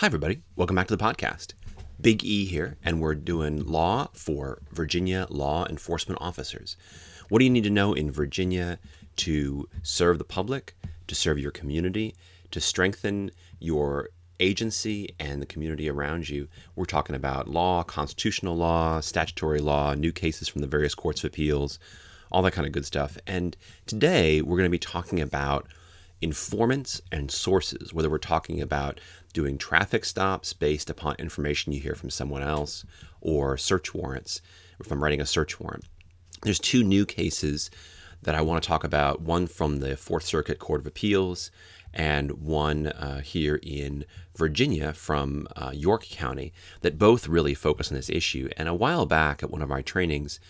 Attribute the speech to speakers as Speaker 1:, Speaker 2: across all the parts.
Speaker 1: Hi, everybody. Welcome back to the podcast. Big E here, and we're doing law for Virginia law enforcement officers. What do you need to know in Virginia to serve the public, to serve your community, to strengthen your agency and the community around you? We're talking about law, constitutional law, statutory law, new cases from the various courts of appeals, all that kind of good stuff. And today we're going to be talking about informants and sources, whether we're talking about doing traffic stops based upon information you hear from someone else or search warrants, if I'm writing a search warrant. There's two new cases that I want to talk about one from the Fourth Circuit Court of Appeals and one uh, here in Virginia from uh, York County that both really focus on this issue. And a while back at one of my trainings,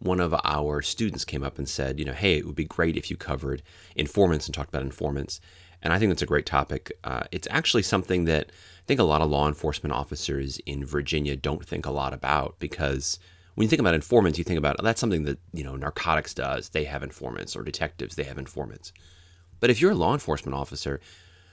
Speaker 1: one of our students came up and said, you know, hey, it would be great if you covered informants and talked about informants. And I think that's a great topic. Uh, it's actually something that I think a lot of law enforcement officers in Virginia don't think a lot about because when you think about informants, you think about oh, that's something that you know narcotics does. They have informants, or detectives, they have informants. But if you're a law enforcement officer,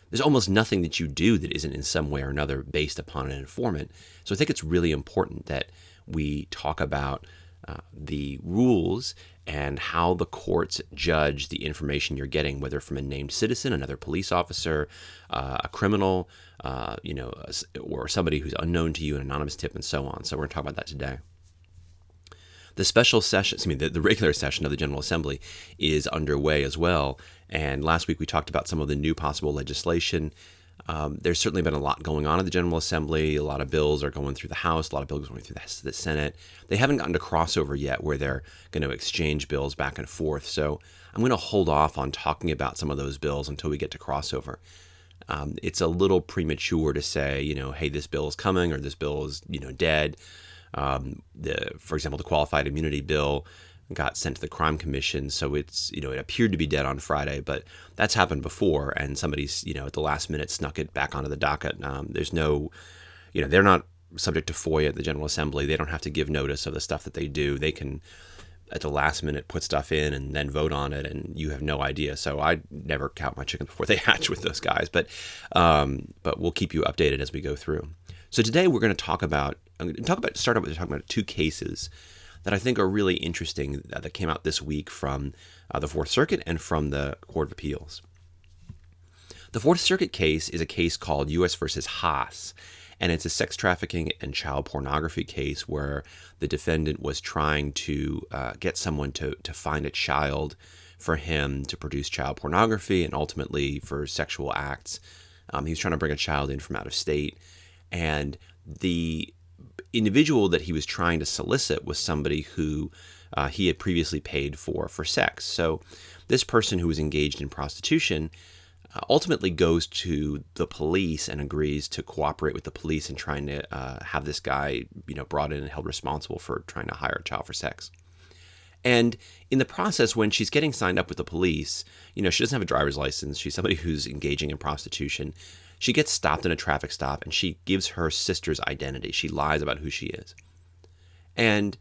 Speaker 1: there's almost nothing that you do that isn't in some way or another based upon an informant. So I think it's really important that we talk about uh, the rules and how the courts judge the information you're getting, whether from a named citizen, another police officer, uh, a criminal, uh, you know, or somebody who's unknown to you, an anonymous tip, and so on. So we're going to talk about that today. The special session, I mean, the, the regular session of the General Assembly is underway as well. And last week we talked about some of the new possible legislation um, there's certainly been a lot going on at the General Assembly. A lot of bills are going through the House, a lot of bills are going through the, Senate. They haven't gotten to crossover yet where they're going to exchange bills back and forth. So I'm going to hold off on talking about some of those bills until we get to crossover. Um, it's a little premature to say, you know, hey, this bill is coming or this bill is, you know, dead. Um, the, for example, the qualified immunity bill got sent to the crime commission so it's you know it appeared to be dead on friday but that's happened before and somebody's you know at the last minute snuck it back onto the docket. Um, there's no you know they're not subject to foia at the general assembly. They don't have to give notice of the stuff that they do. They can at the last minute put stuff in and then vote on it and you have no idea. So i never count my chickens before they hatch with those guys but um, but we'll keep you updated as we go through. So today we're going to talk about I'm going to talk about start out with talking about two cases that I think are really interesting that came out this week from uh, the Fourth Circuit and from the Court of Appeals. The Fourth Circuit case is a case called U.S. versus Haas, and it's a sex trafficking and child pornography case where the defendant was trying to uh, get someone to, to find a child for him to produce child pornography and ultimately for sexual acts. Um, he was trying to bring a child in from out of state, and the individual that he was trying to solicit was somebody who uh, he had previously paid for for sex. So this person who was engaged in prostitution uh, ultimately goes to the police and agrees to cooperate with the police in trying to uh, have this guy, you know, brought in and held responsible for trying to hire a child for sex. And in the process, when she's getting signed up with the police, you know, she doesn't have a driver's license. She's somebody who's engaging in prostitution. She gets stopped in a traffic stop and she gives her sister's identity. She lies about who she is. And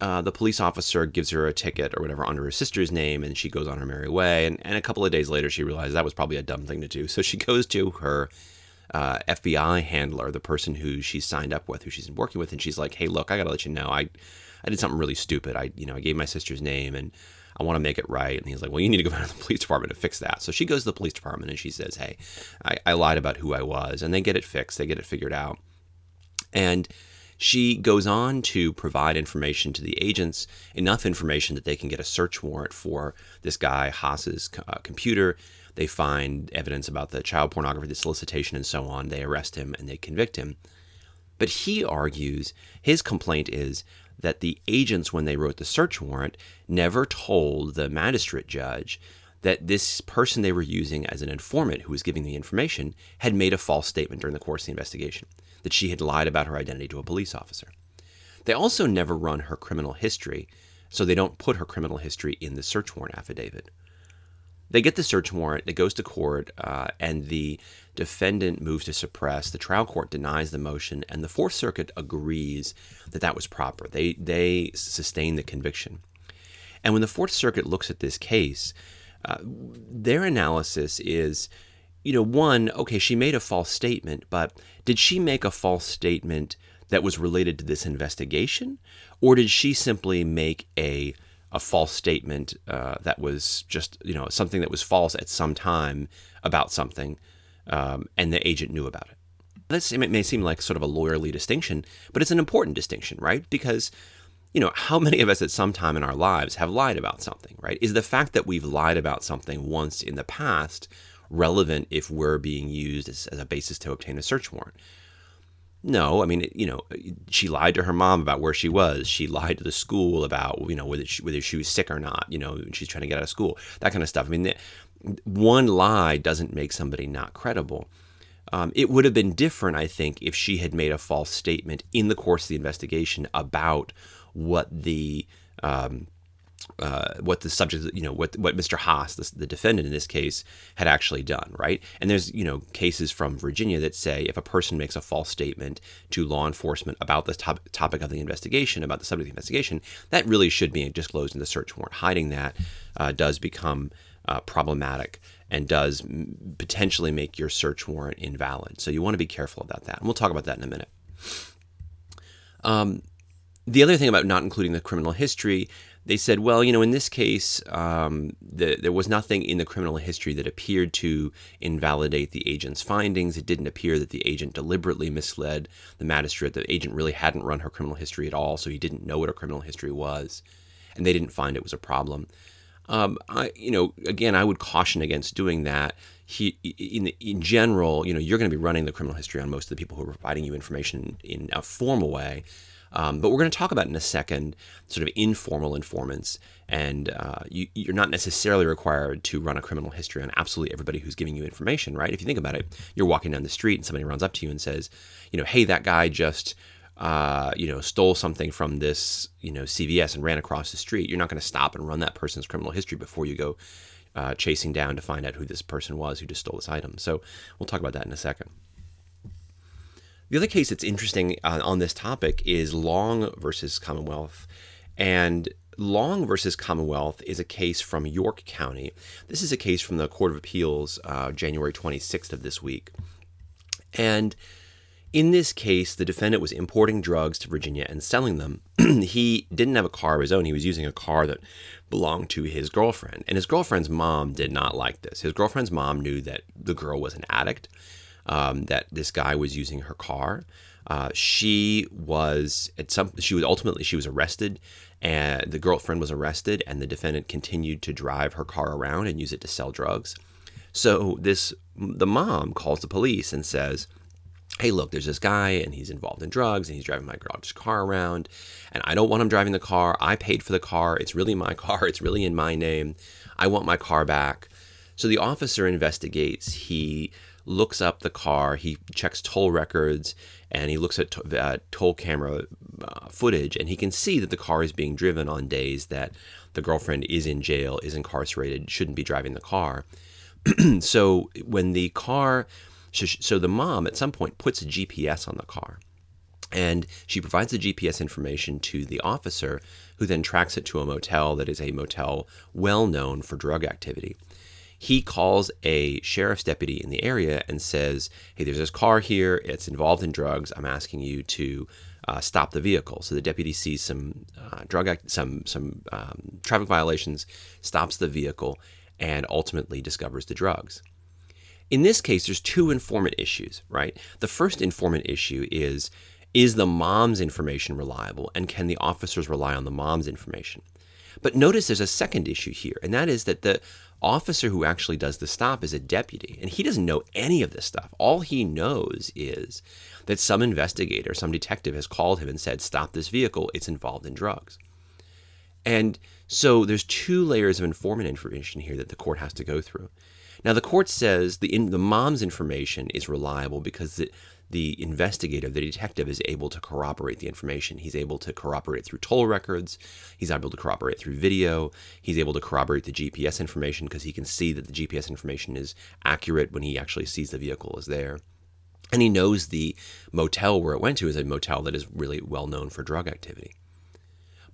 Speaker 1: uh, the police officer gives her a ticket or whatever under her sister's name and she goes on her merry way. And, and a couple of days later, she realizes that was probably a dumb thing to do. So she goes to her uh, FBI handler, the person who she's signed up with, who she's working with, and she's like, "Hey, look, I got to let you know, I, I did something really stupid. I, you know, I gave my sister's name and I want to make it right. And he's like, well, you need to go down to the police department to fix that. So she goes to the police department and she says, hey, I, I lied about who I was. And they get it fixed, they get it figured out. And she goes on to provide information to the agents, enough information that they can get a search warrant for this guy, Haas's uh, computer. They find evidence about the child pornography, the solicitation, and so on. They arrest him and they convict him. But he argues his complaint is that the agents, when they wrote the search warrant, never told the magistrate judge that this person they were using as an informant who was giving the information had made a false statement during the course of the investigation, that she had lied about her identity to a police officer. They also never run her criminal history, so they don't put her criminal history in the search warrant affidavit. They get the search warrant, it goes to court, uh, and the defendant moves to suppress. The trial court denies the motion, and the Fourth Circuit agrees that that was proper. They, they sustain the conviction. And when the Fourth Circuit looks at this case, uh, their analysis is you know, one, okay, she made a false statement, but did she make a false statement that was related to this investigation, or did she simply make a a false statement uh, that was just you know something that was false at some time about something, um, and the agent knew about it? This it may seem like sort of a lawyerly distinction, but it's an important distinction, right? Because you know, how many of us at some time in our lives have lied about something, right? Is the fact that we've lied about something once in the past relevant if we're being used as, as a basis to obtain a search warrant? No, I mean, you know, she lied to her mom about where she was. She lied to the school about, you know, whether she, whether she was sick or not. You know, she's trying to get out of school, that kind of stuff. I mean, the, one lie doesn't make somebody not credible. Um, it would have been different, I think, if she had made a false statement in the course of the investigation about what the um, uh, what the subject, you know, what what Mr. Haas, the, the, defendant in this case, had actually done, right? And there's, you know, cases from Virginia that say if a person makes a false statement to law enforcement about the top, topic of the investigation, about the subject of the investigation, that really should be disclosed in the search warrant. Hiding that uh, does become uh, problematic and does potentially make your search warrant invalid. So you want to be careful about that. And we'll talk about that in a minute. Um, the other thing about not including the criminal history, they said, well, you know, in this case, um, the, there was nothing in the criminal history that appeared to invalidate the agent's findings. It didn't appear that the agent deliberately misled the magistrate. The agent really hadn't run her criminal history at all, so he didn't know what her criminal history was, and they didn't find it was a problem. Um, I, you know, again, I would caution against doing that. He, in in general, you know, you're going to be running the criminal history on most of the people who are providing you information in a formal way. Um, but we're going to talk about in a second sort of informal informants. And uh, you, you're not necessarily required to run a criminal history on absolutely everybody who's giving you information, right? If you think about it, you're walking down the street and somebody runs up to you and says, you know, hey, that guy just. Uh, you know, stole something from this, you know, CVS and ran across the street. You're not going to stop and run that person's criminal history before you go uh, chasing down to find out who this person was who just stole this item. So we'll talk about that in a second. The other case that's interesting uh, on this topic is Long versus Commonwealth. And Long versus Commonwealth is a case from York County. This is a case from the Court of Appeals, uh, January 26th of this week. And in this case, the defendant was importing drugs to Virginia and selling them. he didn't have a car of his own. He was using a car that belonged to his girlfriend. And his girlfriend's mom did not like this. His girlfriend's mom knew that the girl was an addict um, that this guy was using her car. Uh, she was at some. She was ultimately she was arrested, and the girlfriend was arrested, and the defendant continued to drive her car around and use it to sell drugs. So this the mom calls the police and says, "Hey, look, there's this guy, and he's involved in drugs, and he's driving my girl's car around, and I don't want him driving the car. I paid for the car. It's really my car. It's really in my name. I want my car back." So the officer investigates. He looks up the car, he checks toll records, and he looks at to, uh, toll camera uh, footage, and he can see that the car is being driven on days that the girlfriend is in jail, is incarcerated, shouldn't be driving the car. so when the car, so so the mom at some point puts a GPS on the car. And she provides the GPS information to the officer, who then tracks it to a motel that is a motel well known for drug activity he calls a sheriff's deputy in the area and says, Hey, there's this car here. It's involved in drugs. I'm asking you to uh, stop the vehicle. So the deputy sees some uh, drug, act- some some um, traffic violations, stops the vehicle, and ultimately discovers the drugs. In this case, there's two informant issues, right? The first informant issue is is the mom's information reliable, and can the officers rely on the mom's information? But notice there's a second issue here, and that is that the officer who actually does the stop is a deputy, and he doesn't know any of this stuff. All he knows is that some investigator, some detective has called him and said, Stop this vehicle, it's involved in drugs. And so there's two layers of informant information here that the court has to go through. Now, the court says the, in, the mom's information is reliable because the, the investigator, the detective, is able to corroborate the information. He's able to corroborate through toll records. He's able to corroborate through video. He's able to corroborate the GPS information because he can see that the GPS information is accurate when he actually sees the vehicle is there. And he knows the motel where it went to is a motel that is really well known for drug activity.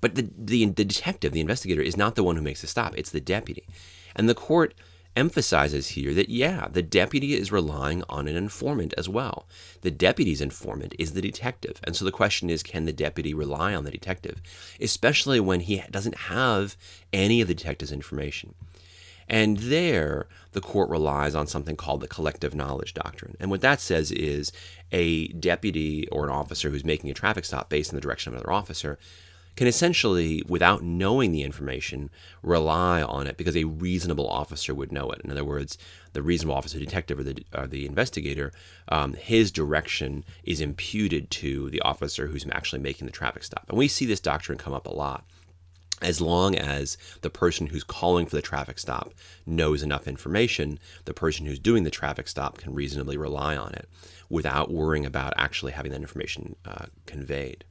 Speaker 1: But the, the, the detective, the investigator, is not the one who makes the stop, it's the deputy. And the court emphasizes here that, yeah, the deputy is relying on an informant as well. The deputy's informant is the detective. And so the question is can the deputy rely on the detective, especially when he doesn't have any of the detective's information? And there, the court relies on something called the collective knowledge doctrine. And what that says is a deputy or an officer who's making a traffic stop based on the direction of another officer can essentially, without knowing the information, rely on it because a reasonable officer would know it. In other words, the reasonable officer, detective, or the, or the investigator, um, his direction is imputed to the officer who's actually making the traffic stop. And we see this doctrine come up a lot as long as the person who's calling for the traffic stop knows enough information, the person who's doing the traffic stop can reasonably rely on it without worrying about actually having that information uh, conveyed.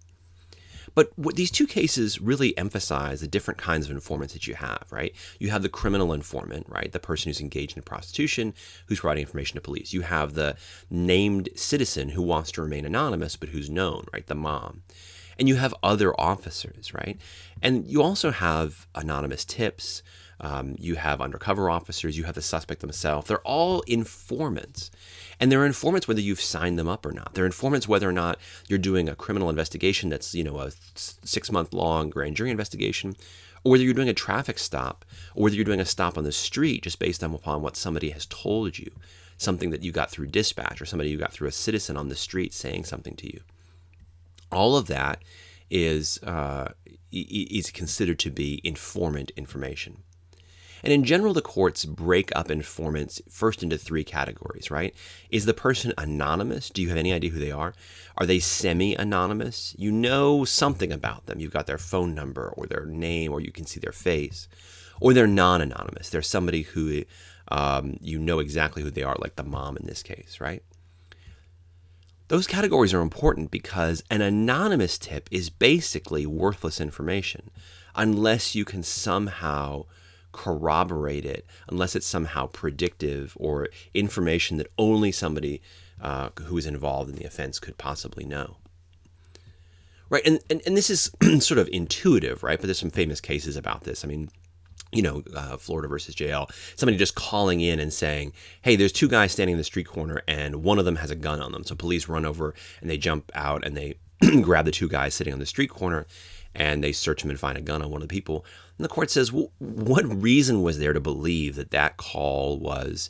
Speaker 1: But what these two cases really emphasize the different kinds of informants that you have, right? You have the criminal informant, right? The person who's engaged in prostitution, who's providing information to police. You have the named citizen who wants to remain anonymous, but who's known, right? The mom. And you have other officers, right? And you also have anonymous tips. Um, you have undercover officers. You have the suspect themselves. They're all informants. And they're informants whether you've signed them up or not. They're informants whether or not you're doing a criminal investigation that's, you know, a six month long grand jury investigation, or whether you're doing a traffic stop, or whether you're doing a stop on the street just based upon what somebody has told you, something that you got through dispatch, or somebody you got through a citizen on the street saying something to you. All of that is uh, is considered to be informant information. And in general, the courts break up informants first into three categories, right? Is the person anonymous? Do you have any idea who they are? Are they semi anonymous? You know something about them. You've got their phone number or their name, or you can see their face. Or they're non anonymous. They're somebody who um, you know exactly who they are, like the mom in this case, right? Those categories are important because an anonymous tip is basically worthless information unless you can somehow corroborate it, unless it's somehow predictive or information that only somebody uh, who is involved in the offense could possibly know. Right, and, and, and this is sort of intuitive, right? But there's some famous cases about this. I mean, you know, uh, Florida versus J.L., somebody just calling in and saying, hey, there's two guys standing in the street corner and one of them has a gun on them. So police run over and they jump out and they grab the two guys sitting on the street corner and they search them and find a gun on one of the people. And the court says, well, what reason was there to believe that that call was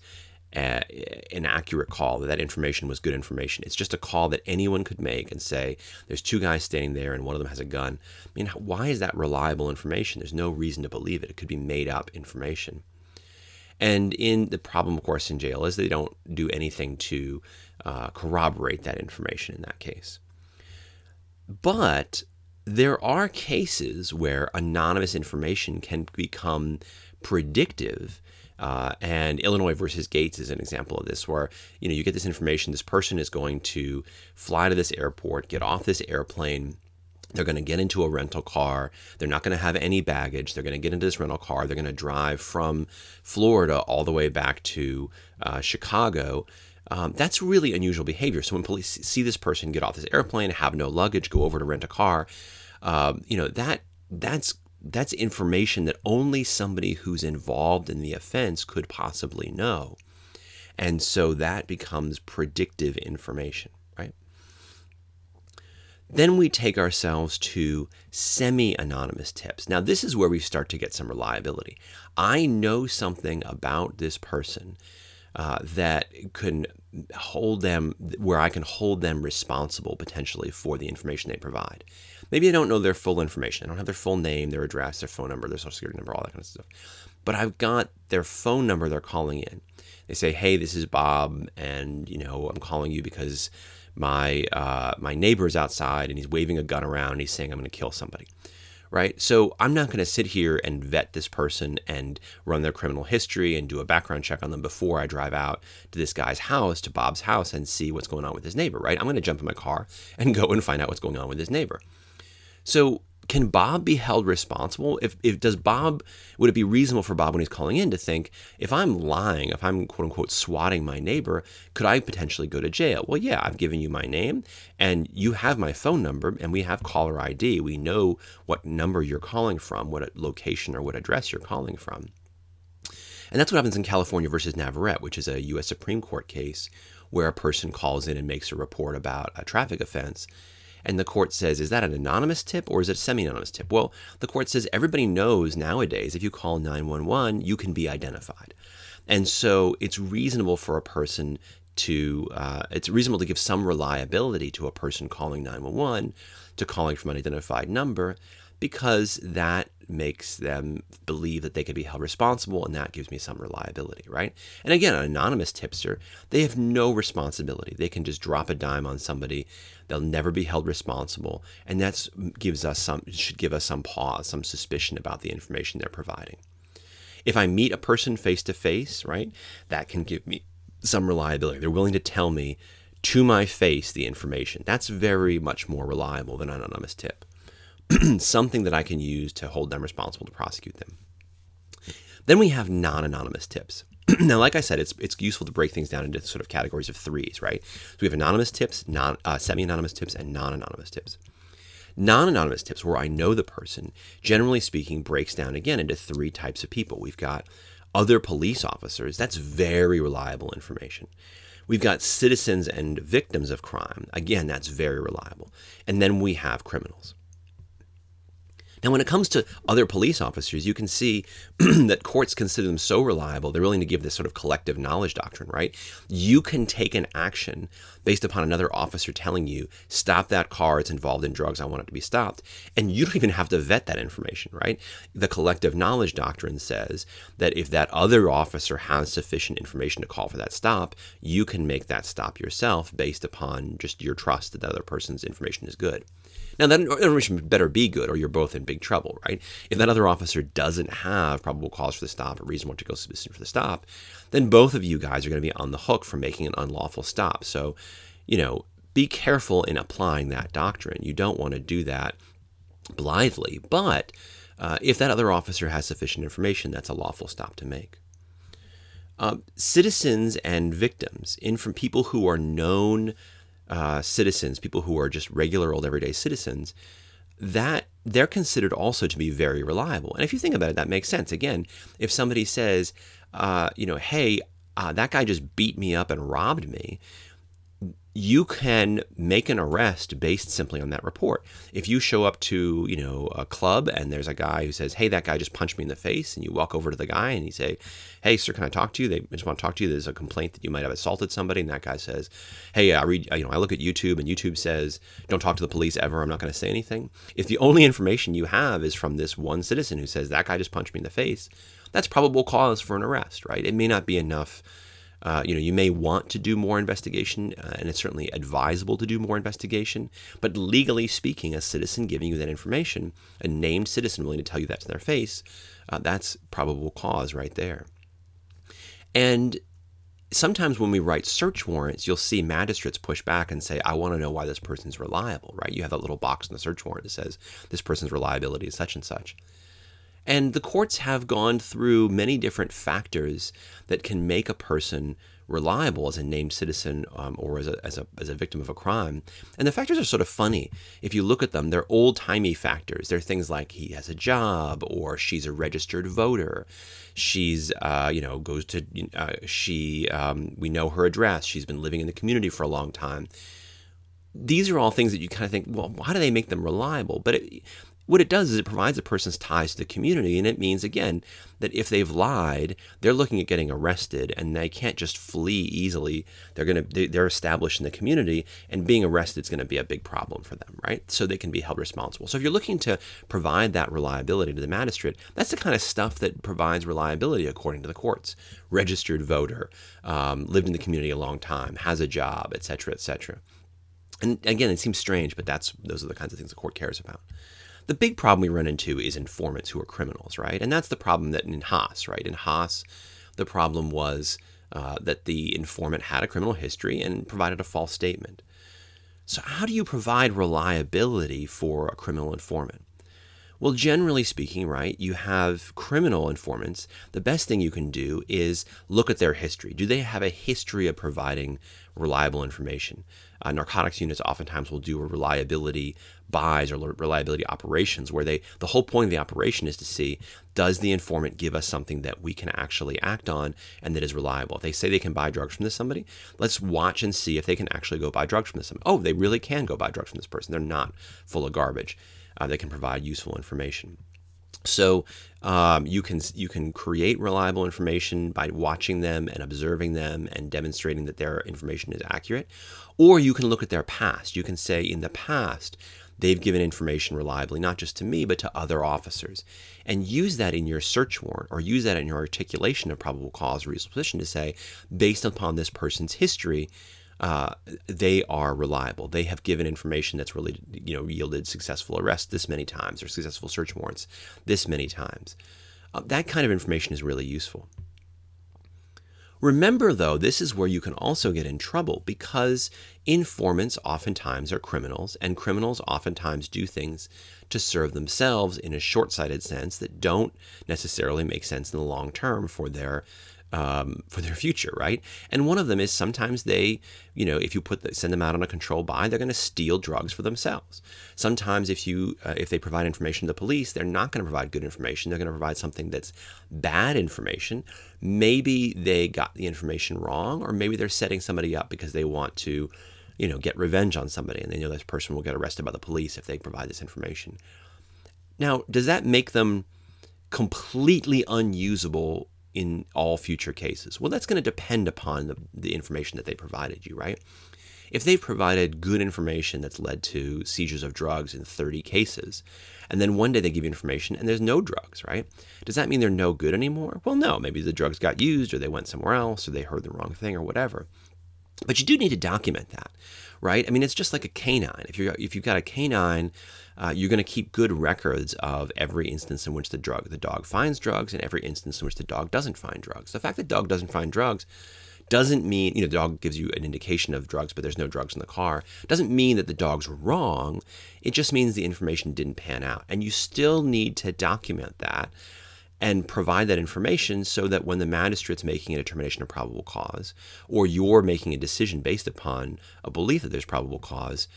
Speaker 1: an accurate call, that that information was good information. It's just a call that anyone could make and say, there's two guys standing there and one of them has a gun. I mean, why is that reliable information? There's no reason to believe it. It could be made up information. And in the problem, of course, in J.L. is they don't do anything to uh, corroborate that information in that case. But there are cases where anonymous information can become predictive uh, and Illinois versus Gates is an example of this, where you know you get this information. This person is going to fly to this airport, get off this airplane. They're going to get into a rental car. They're not going to have any baggage. They're going to get into this rental car. They're going to drive from Florida all the way back to uh, Chicago. Um, that's really unusual behavior. So when police see this person get off this airplane, have no luggage, go over to rent a car, um, you know that that's that's information that only somebody who's involved in the offense could possibly know. And so that becomes predictive information, right? Then we take ourselves to semi anonymous tips. Now, this is where we start to get some reliability. I know something about this person uh, that can hold them, where I can hold them responsible potentially for the information they provide. Maybe I don't know their full information. I don't have their full name, their address, their phone number, their social security number, all that kind of stuff. But I've got their phone number they're calling in. They say, "Hey, this is Bob, and you know I'm calling you because my uh, my neighbor's outside and he's waving a gun around. And he's saying I'm going to kill somebody." Right. So I'm not going to sit here and vet this person and run their criminal history and do a background check on them before I drive out to this guy's house, to Bob's house, and see what's going on with his neighbor. Right. I'm going to jump in my car and go and find out what's going on with his neighbor. So can Bob be held responsible? If, if does Bob would it be reasonable for Bob when he's calling in to think if I'm lying, if I'm quote unquote swatting my neighbor, could I potentially go to jail? Well, yeah, I've given you my name and you have my phone number and we have caller ID. We know what number you're calling from, what location or what address you're calling from. And that's what happens in California versus Navarrete, which is a U.S. Supreme Court case where a person calls in and makes a report about a traffic offense. And the court says, is that an anonymous tip or is it a semi anonymous tip? Well, the court says everybody knows nowadays if you call 911, you can be identified. And so it's reasonable for a person to, uh, it's reasonable to give some reliability to a person calling 911 to calling from an identified number because that makes them believe that they can be held responsible and that gives me some reliability, right? And again, an anonymous tipster, they have no responsibility. They can just drop a dime on somebody. They'll never be held responsible, and that mm, gives us some should give us some pause, some suspicion about the information they're providing. If I meet a person face to face, right, that can give me some reliability. They're willing to tell me to my face the information. That's very much more reliable than an anonymous tip. something that I can use to hold them responsible to prosecute them. Then we have non-anonymous tips. now, like I said, it's it's useful to break things down into sort of categories of threes, right? So we have anonymous tips, non uh, semi-anonymous tips, and non-anonymous tips. Non-anonymous tips, where I know the person, generally speaking, breaks down again into three types of people. We've got other police officers. That's very reliable information. We've got citizens and victims of crime. Again, that's very reliable. And then we have criminals. Now, when it comes to other police officers, you can see that courts consider them so reliable, they're willing to give this sort of collective knowledge doctrine, right? You can take an action based upon another officer telling you, stop that car, it's involved in drugs, I want it to be stopped. And you don't even have to vet that information, right? The collective knowledge doctrine says that if that other officer has sufficient information to call for that stop, you can make that stop yourself based upon just your trust that the other person's information is good. Now, that information better be good, or you're both in big trouble, right? If that other officer doesn't have probable cause for the stop, a reasonable to go submission for the stop, then both of you guys are going to be on the hook for making an unlawful stop. So, you know, be careful in applying that doctrine. You don't want to do that blithely, but uh, if that other officer has sufficient information, that's a lawful stop to make. Uh, citizens and victims, in from people who are known uh, citizens, people who are just regular old everyday citizens, that they're considered also to be very reliable. And if you think about it, that makes sense. Again, if somebody says, uh, you know, hey, uh, that guy just beat me up and robbed me, you can make an arrest based simply on that report. If you show up to, you know, a club and there's a guy who says, "Hey, that guy just punched me in the face," and you walk over to the guy and you say, "Hey, sir, can I talk to you?" They just want to talk to you. There's a complaint that you might have assaulted somebody, and that guy says, "Hey, I read, you know, I look at YouTube, and YouTube says, don't talk to the police ever. I'm not going to say anything." If the only information you have is from this one citizen who says that guy just punched me in the face, that's probable cause for an arrest, right? It may not be enough uh, you know, you may want to do more investigation, uh, and it's certainly advisable to do more investigation. But legally speaking, a citizen giving you that information, a named citizen willing to tell you that to their face, uh, that's probable cause right there. And sometimes when we write search warrants, you'll see magistrates push back and say, I want to know why this person's reliable, right? You have that little box in the search warrant that says this person's reliability is such and such. And the courts have gone through many different factors that can make a person reliable as a named citizen um, or as a, as, a, as a victim of a crime. And the factors are sort of funny. If you look at them, they're old timey factors. They're things like he has a job or she's a registered voter. She's, uh, you know, goes to, uh, she, um, we know her address. She's been living in the community for a long time these are all things that you kind of think, well, why do they make them reliable? But it, what it does is it provides a person's ties to the community, and it means, again, that if they've lied, they're looking at getting arrested, and they can't just flee easily. They're to they're established in the community, and being arrested is going to be a big problem for them, right? So they can be held responsible. So if you're looking to provide that reliability to the magistrate, that's the kind of stuff that provides reliability according to the courts. Registered voter, um, lived in the community a long time, has a job, etc., etc. And again, it seems strange, but that's those are the kinds of things the court cares about. The big problem we run into is informants who are criminals, right? And that's the problem that in Haas, right? In Haas, the problem was uh, that the informant had a criminal history and provided a false statement. So, how do you provide reliability for a criminal informant? Well, generally speaking, right, you have criminal informants. The best thing you can do is look at their history. Do they have a history of providing reliable information. Uh, narcotics units oftentimes will do reliability buys or reliability operations where they the whole point of the operation is to see does the informant give us something that we can actually act on and that is reliable? If they say they can buy drugs from this somebody let's watch and see if they can actually go buy drugs from this somebody. oh they really can go buy drugs from this person. They're not full of garbage. Uh, they can provide useful information so um, you can you can create reliable information by watching them and observing them and demonstrating that their information is accurate, or you can look at their past. You can say in the past they've given information reliably, not just to me, but to other officers. And use that in your search warrant or use that in your articulation of probable cause or reasonable suspicion to say, based upon this person's history, uh, they are reliable. They have given information that's really, you know, yielded successful arrests this many times or successful search warrants this many times. Uh, that kind of information is really useful. Remember, though, this is where you can also get in trouble because informants oftentimes are criminals, and criminals oftentimes do things to serve themselves in a short sighted sense that don't necessarily make sense in the long term for their um, for their future, right? And one of them is sometimes they, you know, if you put the, send them out on a control buy, they're going to steal drugs for themselves. Sometimes if you uh, if they provide information to the police, they're not going to provide good information. They're going to provide something that's bad information. Maybe they got the information wrong, or maybe they're setting somebody up because they want to, you know, get revenge on somebody, and they know this person will get arrested by the police if they provide this information. Now, does that make them completely unusable in all future cases? Well, that's going to depend upon the, the information that they provided you, right? If they've provided good information that's led to seizures of drugs in 30 cases, and then one day they give you information and there's no drugs, right? Does that mean they're no good anymore? Well, no. Maybe the drugs got used or they went somewhere else or they heard the wrong thing or whatever. But you do need to document that, right? I mean, it's just like a canine. If you if you've got a canine uh, you're going to keep good records of every instance in which the drug the dog finds drugs and every instance in which the dog doesn't find drugs. The fact that the dog doesn't find drugs doesn't mean you know the dog gives you an indication of drugs but there's no drugs in the car doesn't mean that the dog's wrong it just means the information didn't pan out and you still need to document that and provide that information so that when the magistrate's making a determination of probable cause or you're making a decision based upon a belief that there's probable cause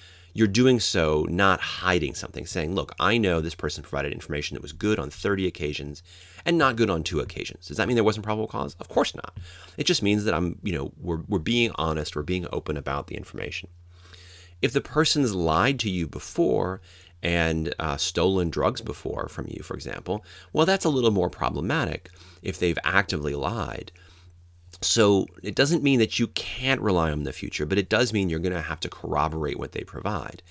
Speaker 1: you're doing so not hiding something, saying, look, I know this person provided information that was good on 30 occasions and not good on two occasions. Does that mean there wasn't probable cause? Of course not. It just means that I'm, you know, we're, we're being honest, we're being open about the information. If the person's lied to you before and uh, stolen drugs before from you, for example, well, that's a little more problematic if they've actively lied. So it doesn't mean that you can't rely on the future, but it does mean you're going to have to corroborate what they provide.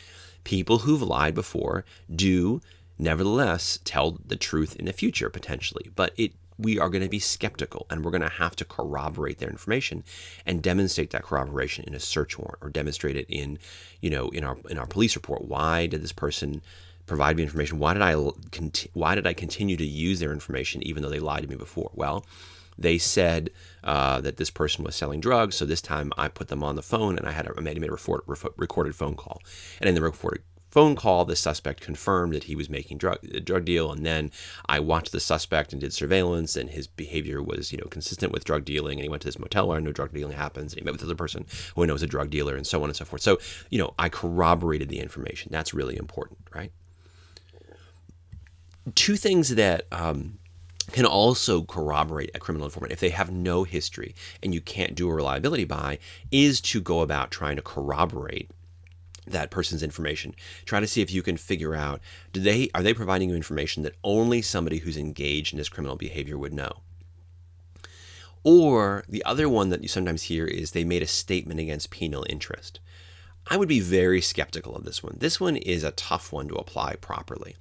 Speaker 1: People who've lied before do nevertheless tell the truth in the future potentially, but it we are going to be skeptical and we're going to have to corroborate their information and demonstrate that corroboration in a search warrant or demonstrate it in you know in our in our police report. Why did this person provide me information? Why did i why did i continue to use their information even though they lied to me before? Well they said uh, that this person was selling drugs. So this time I put them on the phone and I had a, I made, made a recorded phone call. And in the recorded phone call, the suspect confirmed that he was making drug drug deal, and then I watched the suspect and did surveillance, and his behavior was you know consistent with drug dealing, and he went to this motel where I know drug dealing happens, and he met with another person who I know is a drug dealer, and so on and so forth. So you know I corroborated the information. That's really important, right? Two things that um, can also corroborate a criminal informant if they have no history and you can't do a reliability buy is to go about trying to corroborate that person's information. Try to see if you can figure out do they are they providing you information that only somebody who's engaged in this criminal behavior would know? Or the other one that you sometimes hear is they made a statement against penal interest. I would be very skeptical of this one. This one is a tough one to apply properly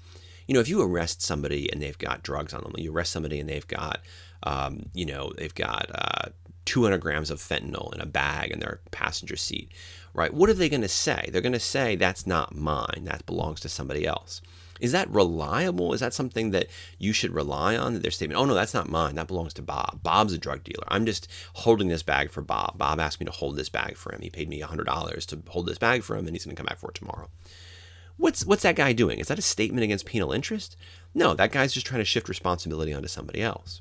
Speaker 1: you know, if you arrest somebody and they've got drugs on them, you arrest somebody and they've got, um, you know, they've got uh, 200 grams of fentanyl in a bag in their passenger seat, right? What are they going to say? They're going to say, that's not mine, that belongs to somebody else. Is that reliable? Is that something that you should rely on? Their statement, oh no, that's not mine. That belongs to Bob. Bob's a drug dealer. I'm just holding this bag for Bob. Bob asked me to hold this bag for him. He paid me $100 to hold this bag for him, and he's going to come back for it tomorrow. What's what's that guy doing? Is that a statement against penal interest? No, that guy's just trying to shift responsibility onto somebody else.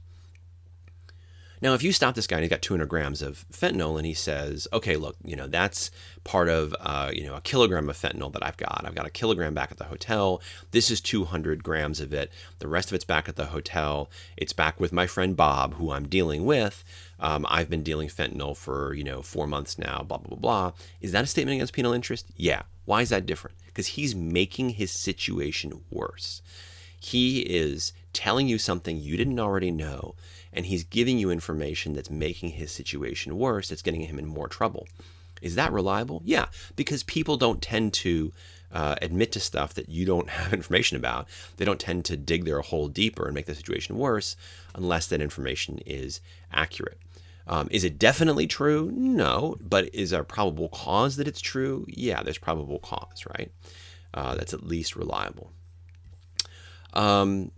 Speaker 1: Now, if you stop this guy and he's got 200 grams of fentanyl and he says, okay, look, you know, that's part of, uh, you know, a kilogram of fentanyl that I've got. I've got a kilogram back at the hotel. This is 200 grams of it. The rest of it's back at the hotel. It's back with my friend Bob, who I'm dealing with. Um, I've been dealing fentanyl for, you know, four months now, blah, blah, blah, blah. Is that a statement against penal interest? Yeah. Why is that different? Because he's making his situation worse. He is telling you something you didn't already know and he's giving you information that's making his situation worse, that's getting him in more trouble. Is that reliable? Yeah, because people don't tend to uh, admit to stuff that you don't have information about. They don't tend to dig their hole deeper and make the situation worse unless that information is accurate. Um, is it definitely true? No, but is there probable cause that it's true? Yeah, there's probable cause, right? Uh, that's at least reliable. Um,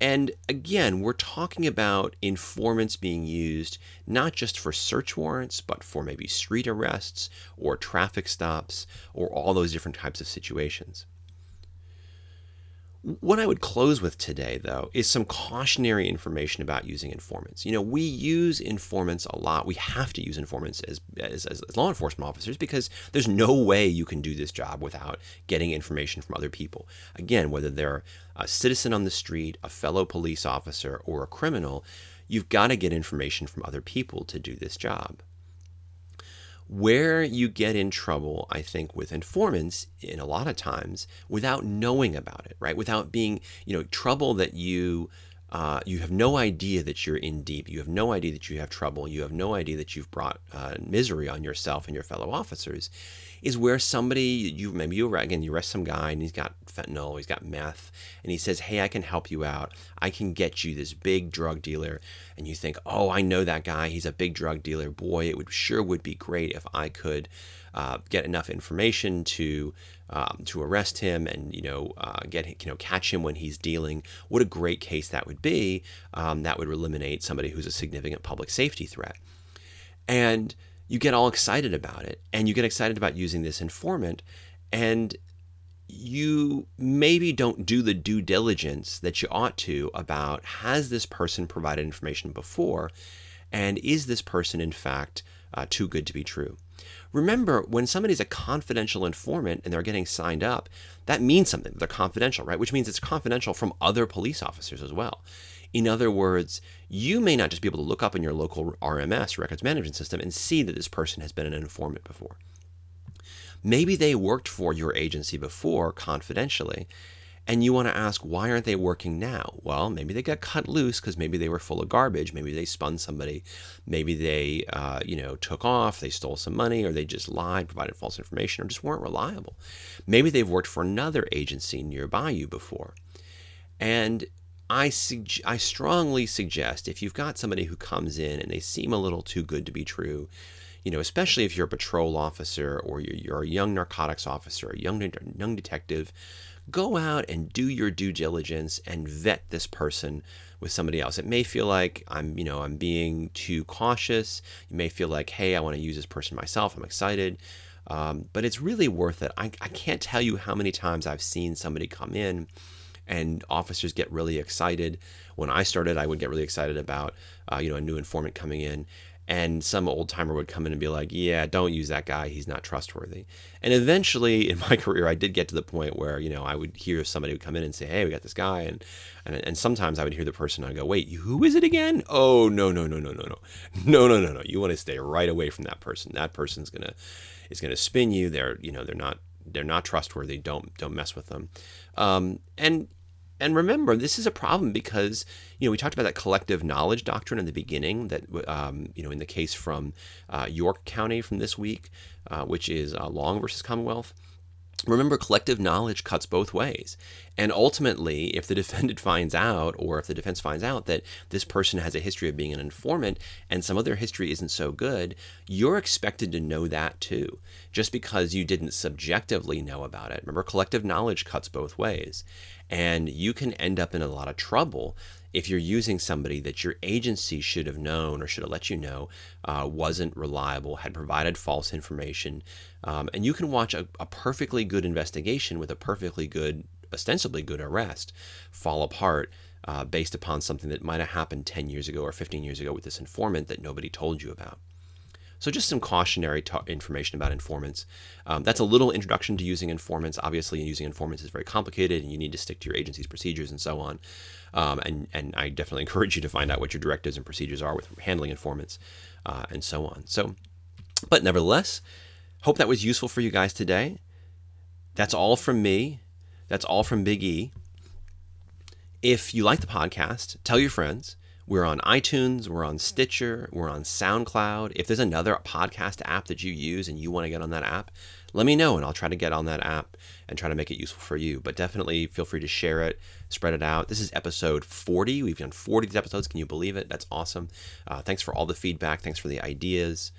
Speaker 1: and again, we're talking about informants being used not just for search warrants, but for maybe street arrests or traffic stops or all those different types of situations. What I would close with today, though, is some cautionary information about using informants. You know, we use informants a lot. We have to use informants as, as, as, law enforcement officers because there's no way you can do this job without getting information from other people. Again, whether they're a citizen on the street, a fellow police officer, or a criminal, you've got to get information from other people to do this job. Where you get in trouble, I think, with informants in a lot of times without knowing about it, right? Without being, you know, trouble that you uh, you have no idea that you're in deep. You have no idea that you have trouble. You have no idea that you've brought uh, misery on yourself and your fellow officers. Is where somebody you maybe you again you arrest some guy and he's got fentanyl, he's got meth, and he says, "Hey, I can help you out. I can get you this big drug dealer." And you think, "Oh, I know that guy. He's a big drug dealer. Boy, it would sure would be great if I could." Uh, get enough information to um, to arrest him and you know uh, get you know catch him when he's dealing. What a great case that would be. Um, that would eliminate somebody who's a significant public safety threat. And you get all excited about it, and you get excited about using this informant, and you maybe don't do the due diligence that you ought to about has this person provided information before, and is this person in fact uh, too good to be true? Remember, when somebody's a confidential informant and they're getting signed up, that means something. They're confidential, right? Which means it's confidential from other police officers as well. In other words, you may not just be able to look up in your local RMS, records management system, and see that this person has been an informant before. Maybe they worked for your agency before confidentially, and you want to ask, why aren't they working now? Well, maybe they got cut loose because maybe they were full of garbage. Maybe they spun somebody. Maybe they, uh, you know, took off. They stole some money, or they just lied, provided false information, or just weren't reliable. Maybe they've worked for another agency nearby you before. And I, sug- I strongly suggest if you've got somebody who comes in and they seem a little too good to be true, you know, especially if you're a patrol officer or you're, you're a young narcotics officer, a young, young detective, go out and do your due diligence and vet this person with somebody else. It may feel like I'm, you know, I'm being too cautious. You may feel like, hey, I want to use this person myself. I'm excited. Um, but it's really worth it. I, I can't tell you how many times I've seen somebody come in and officers get really excited. When I started, I would get really excited about, uh, you know, a new informant coming in and some old timer would come in and be like, "Yeah, don't use that guy. He's not trustworthy." And eventually, in my career, I did get to the point where you know I would hear somebody would come in and say, "Hey, we got this guy," and and, and sometimes I would hear the person and I go, "Wait, who is it again?" Oh, no, no, no, no, no, no, no, no, no, no. You want to stay right away from that person. That person's gonna is gonna spin you. They're you know they're not they're not trustworthy. Don't don't mess with them. Um, and and remember, this is a problem because you know we talked about that collective knowledge doctrine in the beginning. That um, you know in the case from uh, York County from this week, uh, which is uh, Long versus Commonwealth. Remember, collective knowledge cuts both ways. And ultimately, if the defendant finds out, or if the defense finds out that this person has a history of being an informant and some of their history isn't so good, you're expected to know that too, just because you didn't subjectively know about it. Remember, collective knowledge cuts both ways. And you can end up in a lot of trouble if you're using somebody that your agency should have known or should have let you know uh, wasn't reliable, had provided false information, um, and you can watch a, a perfectly good investigation with a perfectly good, ostensibly good arrest fall apart uh, based upon something that might have happened 10 years ago or 15 years ago with this informant that nobody told you about. So, just some cautionary ta- information about informants. Um, that's a little introduction to using informants. Obviously, using informants is very complicated, and you need to stick to your agency's procedures and so on. Um, and and I definitely encourage you to find out what your directives and procedures are with handling informants uh, and so on. So, but nevertheless, hope that was useful for you guys today. That's all from me. That's all from Big E. If you like the podcast, tell your friends. We're on iTunes, we're on Stitcher, we're on SoundCloud. If there's another podcast app that you use and you want to get on that app, let me know and I'll try to get on that app and try to make it useful for you. But definitely feel free to share it, spread it out. This is episode 40. We've done 40 these episodes. Can you believe it? That's awesome. Uh, thanks for all the feedback. Thanks for the ideas.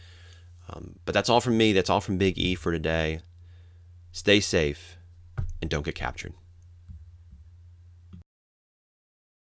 Speaker 1: Um, but that's all from me. That's all from Big E for today. Stay safe and don't get captured.